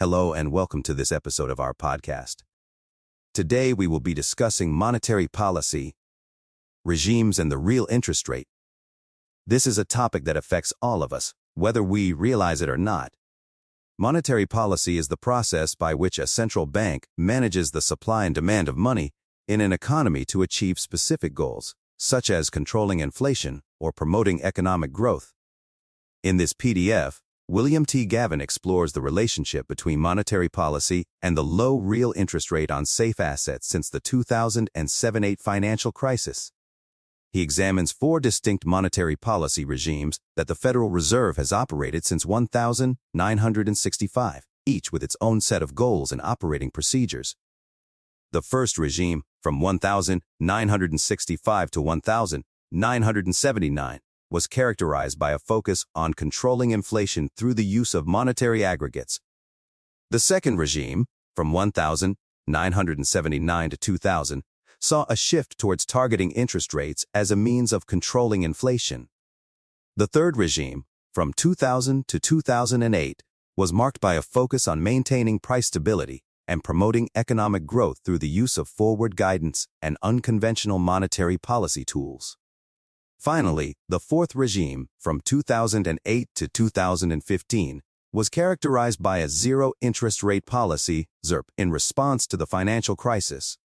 and welcome to this episode of our podcast. Today we will be discussing monetary policy, regimes, and the real interest rate. This is a topic that affects all of us, whether we realize it or not. Monetary policy is the process by which a central bank manages the supply and demand of money in an economy to achieve specific goals, such as controlling inflation or promoting economic growth. In this PDF, William T. Gavin explores the relationship between monetary policy and the low real interest rate on safe assets since the 2007-8 financial crisis. He examines four distinct monetary policy regimes that the Federal Reserve has operated since 1965, each with its own set of goals and operating procedures. The first regime, from 1965 to 1979, was characterized by a focus on controlling inflation through the use of monetary aggregates. The second regime, from 1979 to 2000, saw a shift towards targeting interest rates as a means of controlling inflation. The third regime, from 2000 to 2008, was marked by a focus on maintaining price stability and promoting economic growth through the use of forward guidance and unconventional monetary policy tools. Finally, the fourth regime, from 2008 to 2015, was characterized by a zero interest rate policy, ZIRP, in response to the financial crisis.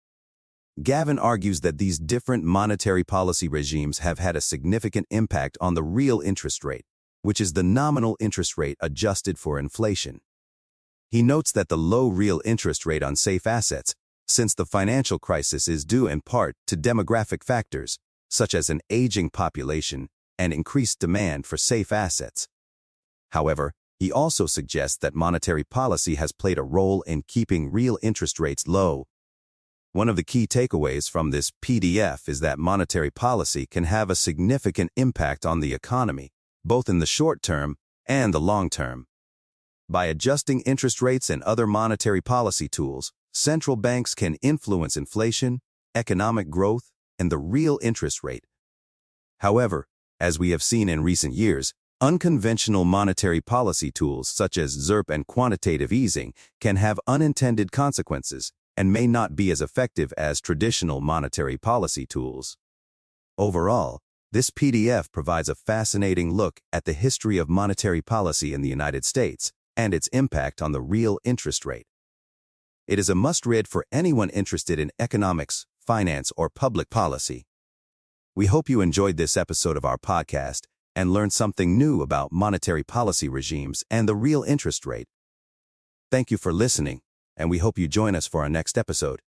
Gavin argues that these different monetary policy regimes have had a significant impact on the real interest rate, which is the nominal interest rate adjusted for inflation. He notes that the low real interest rate on safe assets, since the financial crisis is due in part to demographic factors, such as an aging population and increased demand for safe assets. However, he also suggests that monetary policy has played a role in keeping real interest rates low one of the key takeaways from this PDF is that monetary policy can have a significant impact on the economy, both in the short term and the long term. By adjusting interest rates and other monetary policy tools, central banks can influence inflation, economic growth, and the real interest rate. However, as we have seen in recent years, unconventional monetary policy tools such as ZIRP and quantitative easing can have unintended consequences and may not be as effective as traditional monetary policy tools. Overall, this PDF provides a fascinating look at the history of monetary policy in the United States and its impact on the real interest rate. It is a must-read for anyone interested in economics, finance, or public policy. We hope you enjoyed this episode of our podcast and learned something new about monetary policy regimes and the real interest rate. Thank you for listening and we hope you join us for our next episode.